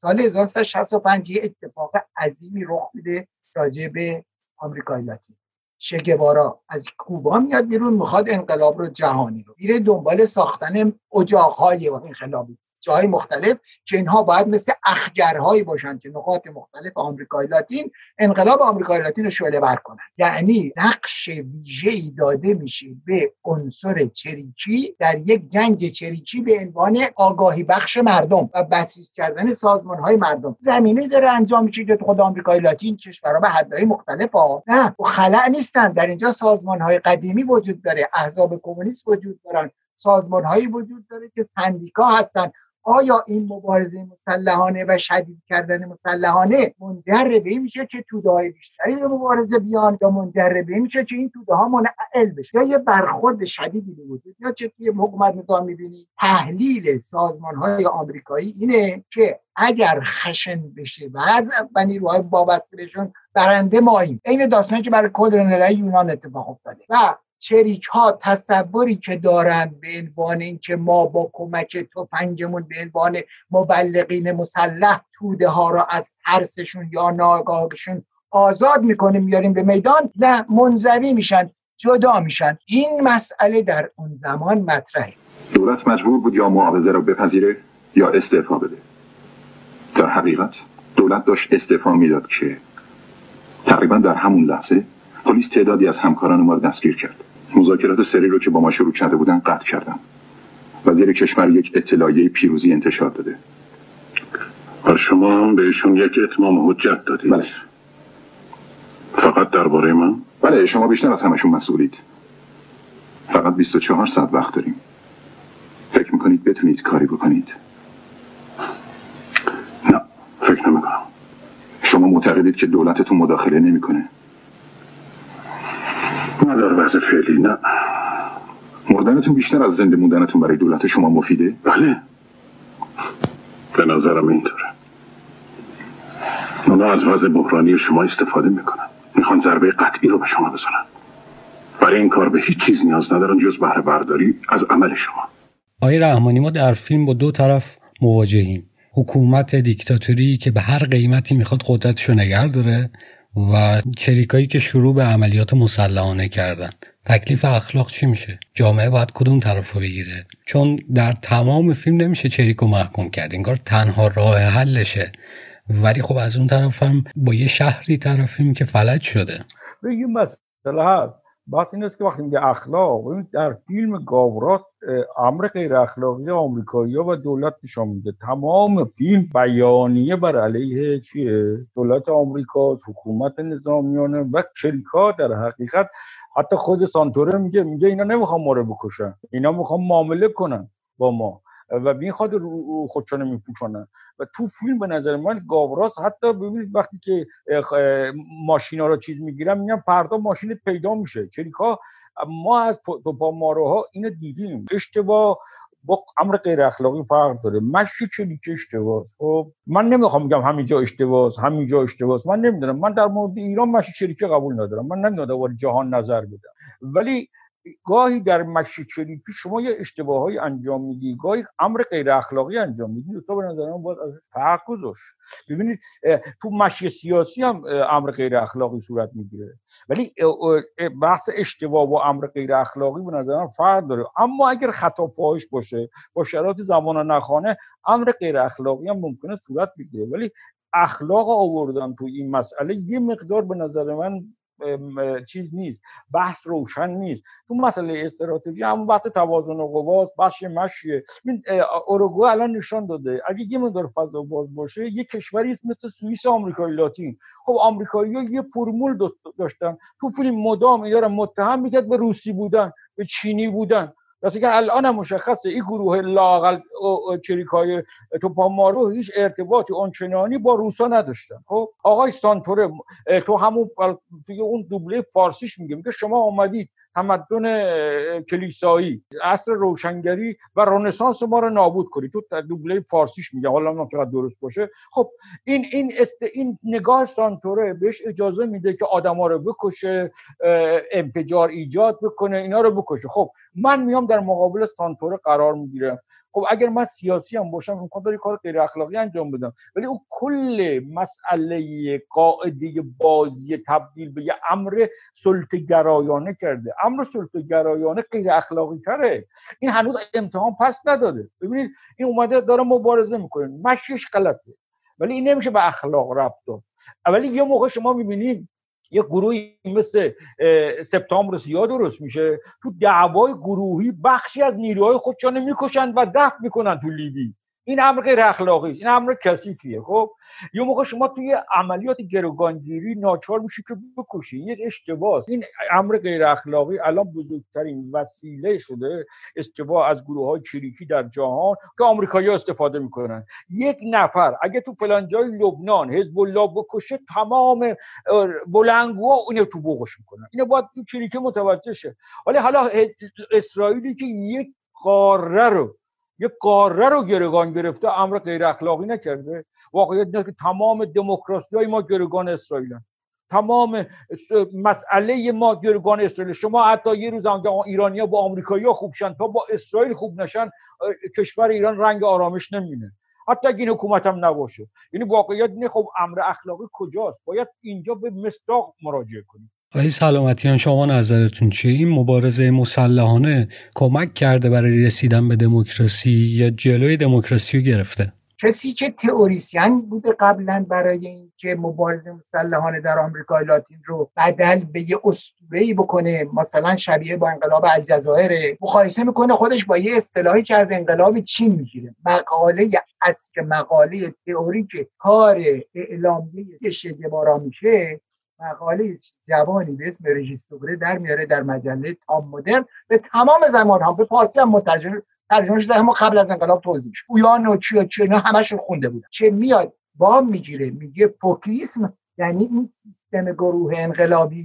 سال 1965 یه اتفاق عظیمی رخ میده راجع به آمریکای لاتین. شگوارا از کوبا میاد بیرون می‌خواد انقلاب رو جهانی رو. میره دنبال ساختن اجاقهای انقلابی. جای مختلف که اینها باید مثل اخگرهایی باشن که نقاط مختلف آمریکای لاتین انقلاب آمریکای لاتین رو شعله بر کنن. یعنی نقش ویژه ای داده میشه به عنصر چریکی در یک جنگ چریکی به عنوان آگاهی بخش مردم و بسیج کردن سازمان های مردم. زمینه داره انجام میشه که خود آمریکای لاتین کشورها به حدهای مختلف ها. نه و خلع نیستن. در اینجا سازمان های قدیمی وجود داره. احزاب کمونیست وجود دارن. سازمان هایی وجود داره که سندیکا هستن. آیا این مبارزه مسلحانه و شدید کردن مسلحانه منجر به این میشه که توده بیشتری به مبارزه بیان یا منجر به این میشه که این توده ها منعل بشه؟ یا یه برخورد شدیدی به وجود یا چه توی حکومت نظام می‌بینی تحلیل سازمان های آمریکایی اینه که اگر خشن بشه و از و نیروهای وابسته بهشون برنده ماییم. عین داستانی که برای کل یونان اتفاق افتاده. و چریک ها تصوری که دارند به عنوان اینکه ما با کمک تفنگمون به عنوان مبلغین مسلح توده ها را از ترسشون یا ناگاهشون آزاد می‌کنیم میاریم به میدان نه منزوی میشن جدا میشن. این مسئله در اون زمان مطرحه. دولت مجبور بود یا معاوضه را بپذیره یا استعفا بده. در حقیقت دولت داشت استعفا می‌داد که تقریبا در همون لحظه پلیس تعدادی از همکاران ما را دستگیر کرد. مذاکرات سری رو که با ما شروع کرده بودن قطع کردم. وزیر کشور یک اطلاعیه پیروزی انتشار داده. و شما هم بهشون یک اتمام حجت دادید. بله. فقط درباره من؟ بله شما بیشتر از همشون مسئولید. فقط 24 ساعت وقت داریم. فکر می‌کنید بتونید کاری بکنید؟ نه فکر نمی‌کنم. شما معتقدید که دولتتون مداخله نمی‌کنه. نه در وضع فعلی نه. مردنتون بیشتر از زنده موندنتون برای دولت شما مفیده؟ بله. به نظرم اینطوره. اونا از وضع بحرانی شما استفاده می‌کنن. می‌خوان ضربه قطعی رو به شما بزنن. برای این کار به هیچ چیز نیاز ندارن جز بهره برداری از عمل شما. آقای رحمانی ما در فیلم با دو طرف مواجهیم. حکومت دیکتاتوری که به هر قیمتی می‌خواد قدرتش رو نگه داره. و چریکایی که شروع به عملیات مسلحانه کردن. تکلیف اخلاق چی میشه؟ جامعه باید کدوم طرف رو بگیره؟ چون در تمام فیلم نمیشه چریکو محکوم کرد. انگار تنها راه حلشه. ولی خب از اون طرف هم با یه شهری طرفیم که فلج شده. یه مسئله هست. بحث این است که وقتی میگه اخلاق در فیلم گاورات امر غیر اخلاقی آمریکایی و دولت نشان میده. تمام فیلم بیانیه بر علیه چیه؟ دولت آمریکا حکومت نظامیانه و چریکا در حقیقت. حتی خود سانتوره میگه میگه اینا نمی‌خوام ما رو بکشن. اینا می‌خوام معامله کنن با ما. و می‌خواد رو خودشانه و تو فیلم به نظر من گاوراس حتی ببینید وقتی که ماشینا رو چیز می‌گیرن میگن فردا ماشین پیدا میشه. چریکا ما از پا ماروها اینو دیدیم. اشتباه با امر غیر اخلاقی فرق داره. مشی چریکی اشتباس خب من نمی‌خوام بگم همینجا اشتباس همینجا اشتباس من نمی‌دونم. من در مورد ایران مشی چریکی قبول ندارم. من نمی‌دونم جهان نظر بدم. ولی گاهی در مشی چریکی شما یه اشتباهایی انجام میدی گاهی امر غیر اخلاقی انجام میدی تو به نظر من باید از فرق گذاشت ببینید تو مشی سیاسی هم امر غیر اخلاقی صورت می‌گیره. ولی بحث اشتباه و امر غیر اخلاقی به نظر من فرق داره. اما اگر خطا فاحش باشه با شرایط زمان نخانه امر غیر اخلاقی هم ممکنه صورت بگیره. ولی اخلاق آوردن تو این مسئله یه مقدار به نظر من چیز نیست بحث روشن نیست. تو مسئله استراتژی همون بحث توازن قواست بحث مشیه. اوروگو الان نشان داده. اگه یه مقدار فضا باز باشه یه کشوری مثل سوئیس آمریکای لاتین. خب آمریکایی ها یه فرمول داشتن. تو فیلم مدام اینا متهم می‌کرد به روسی بودن به چینی بودن. راست که الان هم مشخصه این گروه لاقل چریکای توپامارو هیچ ارتباطی آنچنانی با روسا نداشتن. خب آقای سانتوره تو همون توی اون دوبله فارسیش میگه میگه شما آمدید تمدن کلیسایی عصر روشنگری و رنسانس ما رو نابود کنید تو دوبله فارسیش میگه حالا نه چقدر درست باشه. خب این این است این نگاه سانتوره بهش اجازه میده که آدما رو بکشه انفجار ایجاد بکنه اینا رو بکشه. خب من میام در مقابل سانتوره قرار می‌گیرم. خب اگر من سیاسی هم باشم امکان داره کار غیر اخلاقی انجام بدم. ولی او کل مسئله قاعده بازی تبدیل به یه امر گرایانه کرده. امر گرایانه غیر اخلاقی تره. این هنوز امتحان پس نداده. ببینید این اومده داره مبارزه می‌کنه. مشیش غلطه. ولی این نمیشه به اخلاق ربط داد. ولی یه موقع شما می‌بینید یه گروهی مثل سپتامبر سیاه درست میشه. تو دعوای گروهی بخشی از نیروهای خودشان می‌کشند و دفع می‌کنن تو لیبی این امر غیر اخلاقی است. این امر کثیفیه. خب یه موقع شما توی عملیات گروگانگیری ناچار میشی که بکشی. یک اشتباه این امر غیر اخلاقی الان بزرگترین وسیله شده اشتباه از گروه های چریکی در جهان که آمریکایی‌ها استفاده می‌کنن. یک نفر اگه تو فلان جای لبنان حزب الله بکشه تمام بلنگوها اونو تو بوقش می‌کنن. اینو باید تو چریکی متوجه شه. ولی حالا اسرائیلی که یک قاره رو یک قاره رو گرگان گرفته امر غیر اخلاقی نکرده. واقعیت اینه که تمام دموکراسی های ما گرگان اسرائیلن. تمام مسئله ما گرگان اسرائیل. شما حتی یه روز هم ایرانیا با آمریکایی ها خوب شن تا با اسرائیل خوب نشن کشور ایران رنگ آرامش نمینه حتی اگه این حکومت هم نباشه. یعنی واقعیت اینه خب امر اخلاقی کجاست؟ باید اینجا به مصداق مراجعه کنیم. آقای سلامتیان شما نظرتون چیه؟ این مبارزه مسلحانه کمک کرده برای رسیدن به دموکراسی یا جلوی دموکراسی رو گرفته؟ کسی که تئوریسین بوده قبلا برای اینکه مبارزه مسلحانه در آمریکای لاتین رو بدل به یه اسطوره‌ای بکنه مثلا شبیه با انقلاب الجزایر مقایسه می‌کنه خودش با یه اصطلاحی که از انقلاب چین می‌گیره؟ مقاله اصل مقاله تئوریک کار اعلامیه شگبارا میشه. مقاله جوانی به اسم رژیستوگره در میاره در مجله تام مدرن. به تمام زمان هم به فارسی هم مترجم ترجمه شده اما قبل از انقلاب توضیح شد اویان و چی و چی اینا همشون خونده بودن. که میاد؟ بام می‌گیره. میگه فوکیسم یعنی این سیستم گروه انقلابی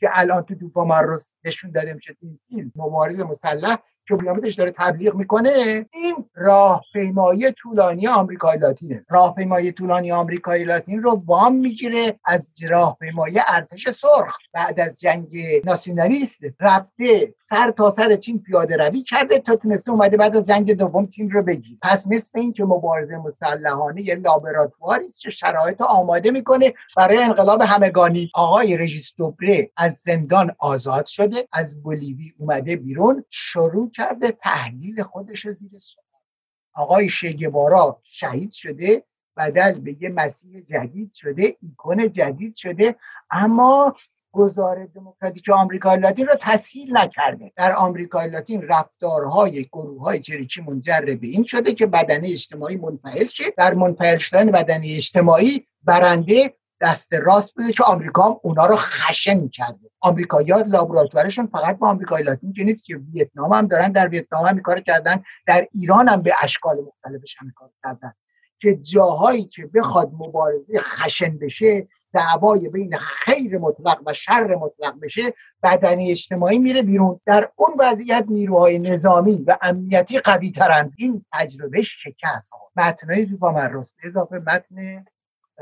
که الان تو دوپا مارس نشون داده میشه. این مبارز مسلح که بیامدش داره تبلیغ می‌کنه. این راهپیمایی طولانی آمریکای لاتینه. راهپیمایی طولانی آمریکای لاتین رو وام می‌گیره از راهپیمایی ارتش سرخ. بعد از جنگ ناسیونالیست رفته سر تا سر چین پیاده روی کرده تا تونسته اومده بعد از جنگ دوم چین رو بگیر پس مثل این که مبارزه مسلحانه یه لابراتواری است که شرایط آماده می‌کنه برای انقلاب همگانی. آقای رژیس دوبره از زندان آزاد شده از بولیوی اومده بیرون شروع کرده تحلیل خودش زیر سوال. آقای شگبارا شهید شده بدل به یه مسیح جدید شده ایکون جدید شده اما گزار دموکراتیک آمریکا لاتین رو تسهیل نکرده. در آمریکا لاتین رفتارهای گروه های چریکی منجر به این شده که بدنه اجتماعی منفعل شه. در منفعل شدن بدنه اجتماعی برنده دست راست بوده که آمریکا هم اونا رو خشن کرده آمریکایی‌ها لابراتوارشون فقط با آمریکای لاتین که نیست که ویتنام هم دارن در ویتنام هم کار کردن در ایران هم به اشکال مختلفش هم کار کردن. که جاهایی که بخواد مبارزه خشن بشه دعوای بین خیر مطلق و شر مطلق بشه بدنی اجتماعی میره بیرون. در اون وضعیت نیروهای نظامی و امنیتی قوی ترند این تجربه شکست. متنای تو با اضافه متن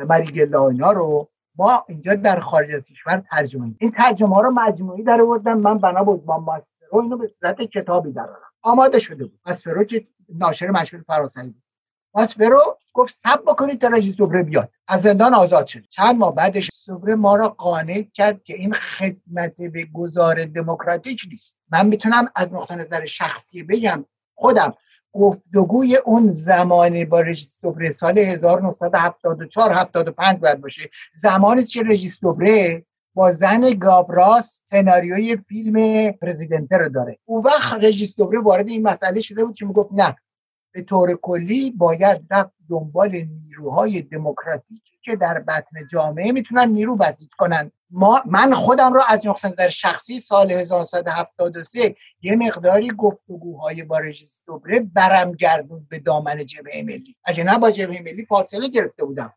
مریگلا اینا رو ما اینجا در خارج از کشور ترجمه این ترجمه ها رو مجموعی در آوردم من بنا بود با ماسپرو اینو به صورت کتابی درارم آماده شده بود. ماسپرو که ناشر مشهور فرانسوی بود. ماسپرو گفت سب بکنید تا رئیس دوبره بیاد. از زندان آزاد شد. چند ماه بعدش دوبره ما را قانع کرد که این خدمت به گذار دموکراتیک نیست. من می‌تونم از نقطه نظر شخصی بگم. خودم گفتگوی اون زمانی با رژیس دوبره سال 1974 75 باید باشه. زمانی که رژیس دوبره با زن گابراس سناریوی فیلم پرزیدنته رو داره. اون وقت رژیس دوبره وارد این مسئله شده بود که می‌گفت نه به طور کلی باید رفت دنبال نیروهای دموکراتیک که در بطن جامعه می‌تونن نیرو بسیج کنن. ما من خودم رو از نظر شخصی سال 1973 یه مقداری گفتگوهای با رژیس دوبره برم گردون به دامن جبهه ملی. اگه نه با جبهه ملی فاصله گرفته بودم.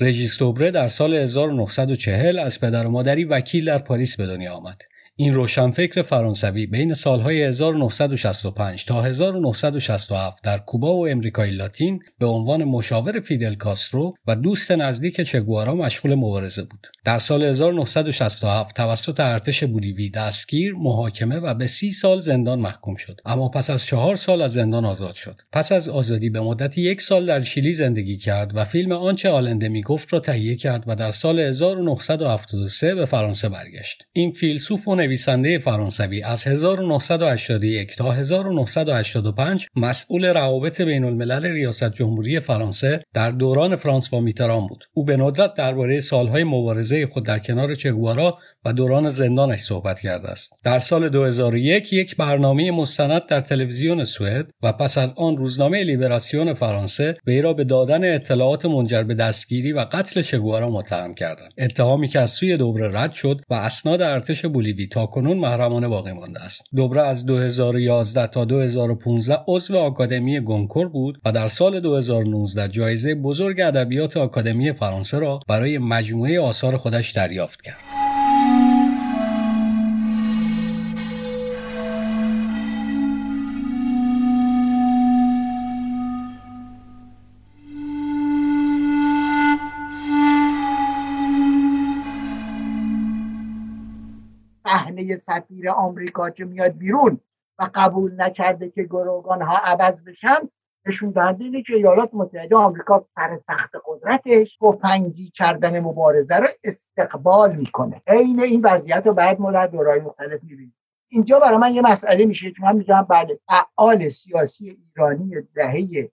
رژیس دوبره در سال 1940 از پدر و مادری وکیل در پاریس به دنیا آمد. این روشنفکر فرانسوی بین سالهای 1965 تا 1967 در کوبا و امریکای لاتین به عنوان مشاور فیدل کاسترو و دوست نزدیک چگوارا مشغول مبارزه بود. در سال 1967 توسط ارتش بولیوی دستگیر، محاکمه و به سی سال زندان محکوم شد. اما پس از چهار سال از زندان آزاد شد. پس از آزادی به مدت یک سال در شیلی زندگی کرد و فیلم آنچه آلنده می‌گفت را تهیه کرد و در سال 1973 به فرانسه برگشت. این فیلسوف و نویسنده فرانسوی از 1981 تا 1985 مسئول روابط بین الملل ریاست جمهوری فرانسه در دوران فرانسوا میتران بود. او به ندرت درباره سالهای مبارزه خود در کنار چگوارا و دوران زندانش صحبت کرده است. در سال 2001 یک برنامه مستند در تلویزیون سوئد و پس از آن روزنامه لیبراسیون فرانسه وی را به دادن اطلاعات منجر به دستگیری و قتل چگوارا متهم کردند. اتهامی که از سوی دوبره رد شد و اسناد ارتش بولیوی کنون محرمانه باقی مانده است. دوبره از 2011 تا 2015 عضو آکادمی گونکور بود و در سال 2019 جایزه بزرگ ادبیات آکادمی فرانسه را برای مجموعه آثار خودش دریافت کرد. سفیر آمریکا که میاد بیرون و قبول نکرده که گروگان ها عوض بشن نشون دهنده اینه که ایالات متحده آمریکا سر سخت قدرتش تفنگی کردن مبارزه رو استقبال می‌کنه. عین این وضعیت رو بعد ما در دورهای مختلف می‌بینیم. اینجا برای من یه مسئله میشه که من میگم بله فعال سیاسی ایرانی دهه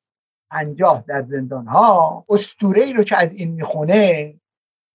پنجاه در زندان ها ای رو که از این می‌خونه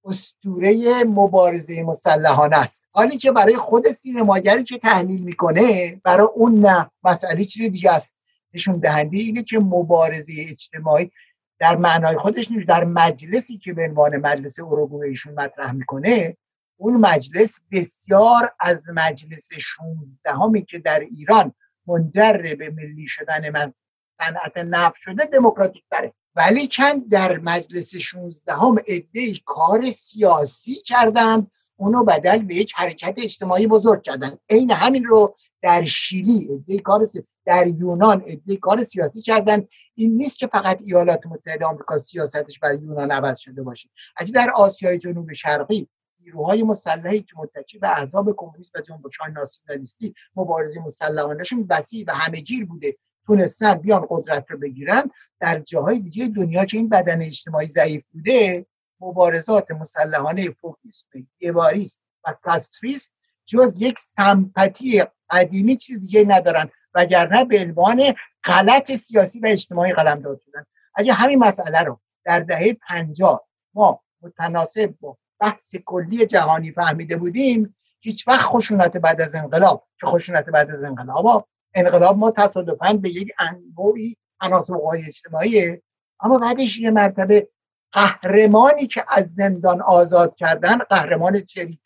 استوره مبارزه مسلحانه است. حالی که برای خود سینماگری که تحلیل می‌کنه برای اون نه مسئله چیز دیگه است. نشون دهنده اینه که مبارزه اجتماعی در معنای خودش نیست. در مجلسی که به عنوان مجلس اروگو ایشون مطرح می‌کنه اون مجلس بسیار از مجلس 16 همی که در ایران منجر به ملی شدن صنعت نفت شده دموکراتیک تره. ولی چند در مجلس 16 هم عده کار سیاسی کردن اونو بدل به یک حرکت اجتماعی بزرگ کردن. عین همین رو در شیلی عده کار در یونان عده کار سیاسی کردن. این نیست که فقط ایالات متحده آمریکا سیاستش برای یونان عوض شده باشه. اگه در آسیای جنوب شرقی نیروهای مسلحی که متکی به احزاب کمونیست و جنبش‌های ناسیونالیستی مبارزه مسلحانهشون وسیع و همهگیر بوده تونستن بیان قدرت رو بگیرن در جاهای دیگه دنیا که این بدن اجتماعی ضعیف بوده مبارزات مسلحانه فوکیسم یواریس و کاستریس جز یک سمپتی قدیمی چیز دیگه ندارن وگرنه به عنوان غلط سیاسی و اجتماعی قلمداد شدن. اگه همین مسئله رو در دهه پنجاه ما متناسب با بحث کلی جهانی فهمیده بودیم هیچ وقت خشونت بعد از انقلاب که خشونت بعد از انقلاب انقلاب ما تصادفا به یک انواعی عناصر اجتماعیه. اما بعدش یه مرتبه قهرمانی که از زندان آزاد کردن قهرمان چریک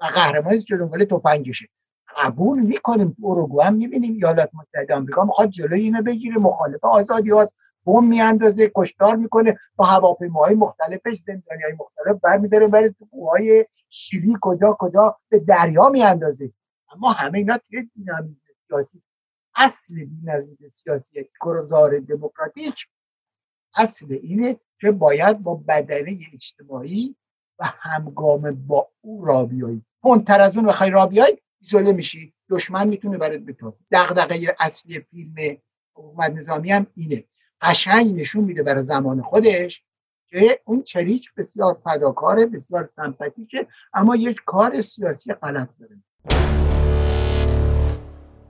و قهرمانی که دنبال تفنگشه. قبول می‌کنیم اروگو هم می‌بینیم ایالات متحده آمریکا می‌خواد جلوی اینو بگیره مخالف آزادی هاست بم میاندازه کشتار می‌کنه با هواپیماهای مختلفش زندانی های مختلف برمیداره برای تو کوههای شیلی کجا کجا به دریا میاندازه. اما همه اینا توی دینامیزم سیاسی اصل بینظیر سیاسی گرزار دموکراتیک اصل اینه که باید با بدنه اجتماعی و همگام با او را بیایی. تر از اون بخوای را بیایی ایزوله میشی. دشمن می‌تونه برات بتازه. دغدغه اصلی فیلم حکومت نظامی هم اینه. قشنگ نشون میده برای زمان خودش که اون چریک بسیار فداکاره بسیار سمپاتیکه اما یک کار سیاسی غلط داره.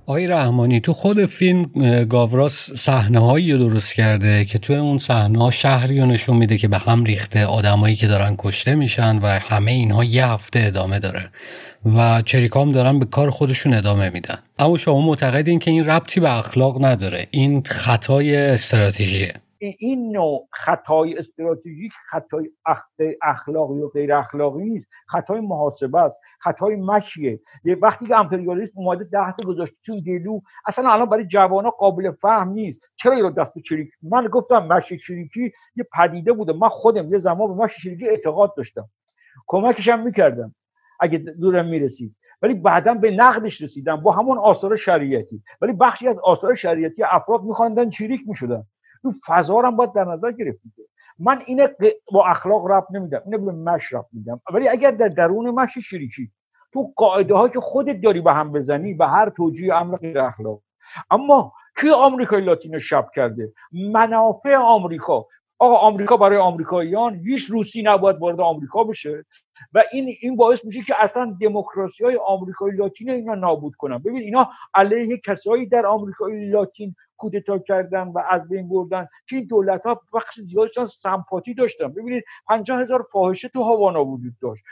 آقای رحمانی تو خود فیلم گاوراس صحنه هایی رو درست کرده که تو اون صحنه ها شهری رو نشون میده که به هم ریخته آدمایی که دارن کشته میشن و همه اینها یه هفته ادامه داره و چریکام دارن به کار خودشون ادامه میدن. اما شما معتقدین که این ربطی به اخلاق نداره. این خطای استراتژیه. این نوع خطای استراتژیک خطای اخلاقی و غیر اخلاقی نیست. خطای محاسبه است. خطای مشیه. یه وقتی که امپریالیسم اومده ده تا گذاشته توی گلو اصلا الان برای جوانان قابل فهم نیست. چرا یه دست چریک من گفتم مشی چریکی یه پدیده بوده. من خودم یه زمان به مشی چریکی اعتقاد داشتم. کمکش هم می‌کردم اگه زورم می‌رسید. ولی بعدا به نقدش رسیدم. با همون آثار شریعتی. ولی بخشی از آثار شریعتی افراد میخواندن چریک می‌شدن. فضا هم باید در نظر گرفتید من اینه با اخلاق رب نمیدم اینه به مش رب میدم ولی اگر در درون مش شریکی تو قاعده ها که خودت داری به هم بزنی به هر توجیه امر غیر اخلاق. اما کی آمریکای لاتین شب کرده؟ منافع آمریکا. آقا آمریکا برای آمریکاییان هیچ روسی نباید وارد آمریکا بشه. و این این باعث میشه که اصلا دموکراسی های آمریکای لاتین اینا نابود کنن. ببین اینا علیه کسایی در آمریکای لاتین کودتا کردن و از بین بردن که این دولت ها بخش زیادشان سمپاتی داشتن. ببینید پنجاه هزار فاحشه تو هاوانا وجود داشت.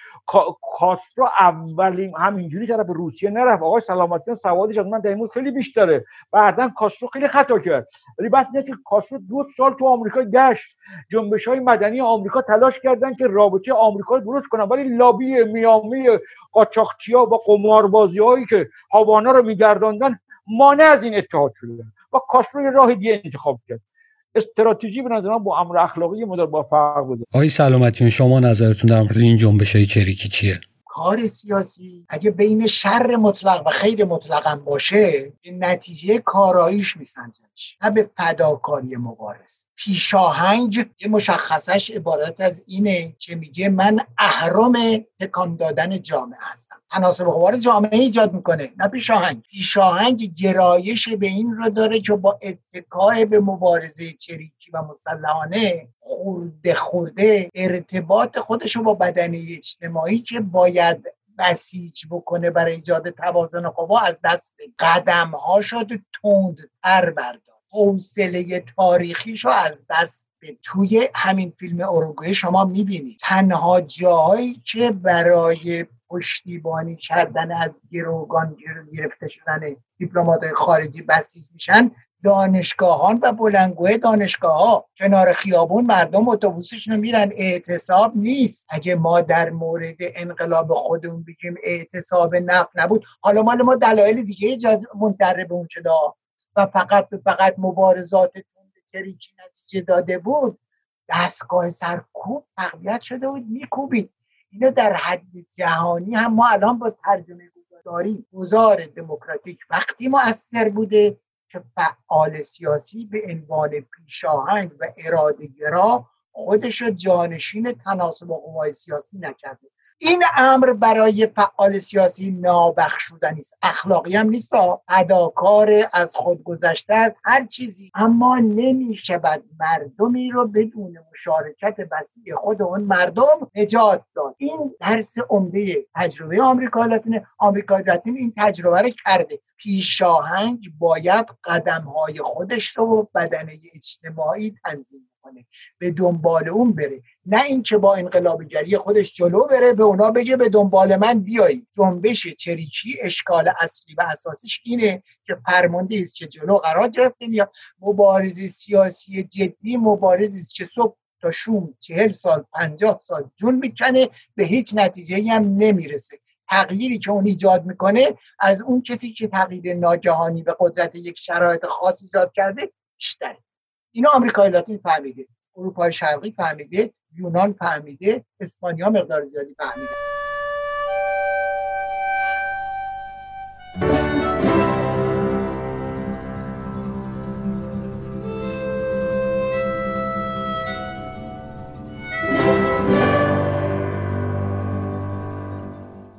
کاسترو اولین همینجوری طرف روسیه نرفت. آقای سلامتی سوادش از من در خیلی بیشتره. بعدا کاسترو خیلی خطا کرد. ولی بس نه که کاسترو دو سال تو آمریکا گشت. جنبش های مدنی آمریکا تلاش کردن که رابطه آمریکا رو درست کنن. ولی لابی میامی قاچاقچیا و قماربازی هایی که هاوانا رو میگرداندن مانع از این اتحاد شده. و کاسترو راه دیگه انتخاب کرد. استراتژی به نظر با امر اخلاقی مدار با فرق بزنه آقای سلامتیون شما نظرتون در مورد این جنبش های چریکی چیه؟ کار سیاسی اگه بین شر مطلق و خیر مطلق هم باشه نتیجه کاراییش میسنجنش نه به فداکاری مبارز. پیشاهنگ یه مشخصش عبارت از اینه که میگه من اهرام تکان دادن جامعه هستم. تناسب قوار جامعه ایجاد می‌کنه نه پیشاهنگ پیشاهنگ گرایش به این رو داره که با اتکای به مبارزه چریک و مسلحانه خورده خورده ارتباط خودش رو با بدنه اجتماعی که باید بسیج بکنه برای ایجاد توازن قوا از دست قدم ها شد تندتر بردار. حوصله تاریخیش رو از دست به توی همین فیلم اروگوی شما می‌بینید تنها جاهایی که برای پشتیبانی کردن از گروگان گرفته شدن دیپلمات خارجی بسیج میشن دانشگاهان و بلنگوه دانشگاه ها کنار خیابون مردم اتوبوسشون میرن. اعتصاب نیست. اگه ما در مورد انقلاب خودمون بگیم اعتصاب نفت نبود حالا مال ما دلایل دیگه منتره به اون شده. و فقط به فقط مبارزات تریکی نتیجه داده بود. دستگاه سرکوب تقویت شده بود میکوبید. اینو در حد جهانی هم ما الان با ترجمه داریم گذار دموکراتیک وقتی مؤثر بوده. که فعال سیاسی به عنوان پیشاهنگ و اراده گرا خودش را جانشین تناسب قوای سیاسی نکرده. این امر برای فعال سیاسی نابخشودنی است. اخلاقی هم نیست. اداکار از خود گذشته از هر چیزی. اما نمی شود مردمی رو بدون مشارکت وسیع خود اون مردم نجات داد. این درس عمده تجربه آمریکا لاتین آمریکا لاتین این تجربه رو کرده. پیشاهنگ باید قدم های خودش رو بدنه اجتماعی تنظیم به دنبال اون بره. نه اینکه با انقلابگری خودش جلو بره به اونا بگه به دنبال من بیایید. جنبش چریکی اشکال اصلی و اساسیش اینه که فرمانده است که جلو قرار گرفته یا مبارزه سیاسی جدی مبارزی است که صبح تا شوم چهل سال پنجاه سال جون می‌کنه به هیچ نتیجه هم نمی‌رسه. تغییری که اون ایجاد می‌کنه از اون کسی که تغییر ناگهانی به قدرت یک شرایط خاص ایجاد کرده بیشتره. اینا آمریکای لاتین فهمیده اروپای شرقی فهمیده یونان فهمیده اسپانیا مقدار زیادی فهمیده.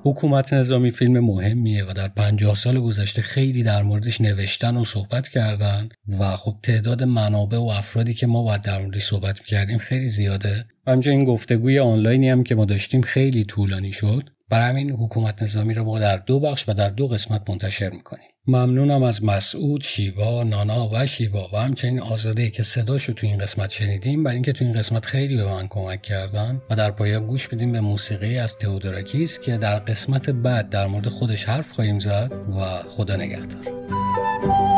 حکومت نظامی فیلم مهمیه و در پنجاه سال گذشته خیلی در موردش نوشتن و صحبت کردن و خب تعداد منابع و افرادی که ما باید در موردش صحبت کردیم خیلی زیاده. و همچنین گفتگوی آنلاینی هم که ما داشتیم خیلی طولانی شد. برای همین حکومت نظامی رو ما در دو بخش و در دو قسمت منتشر می‌کنیم. ممنونم از مسعود شیوا نانا و شیوا. و همچنین آزاده که صداشو تو این قسمت شنیدیم. برای اینکه تو این قسمت خیلی به من کمک کردن و در پایان گوش بدیم به موسیقی از تئودوراکیس که در قسمت بعد در مورد خودش حرف خواهیم زد و خدا نگهدار.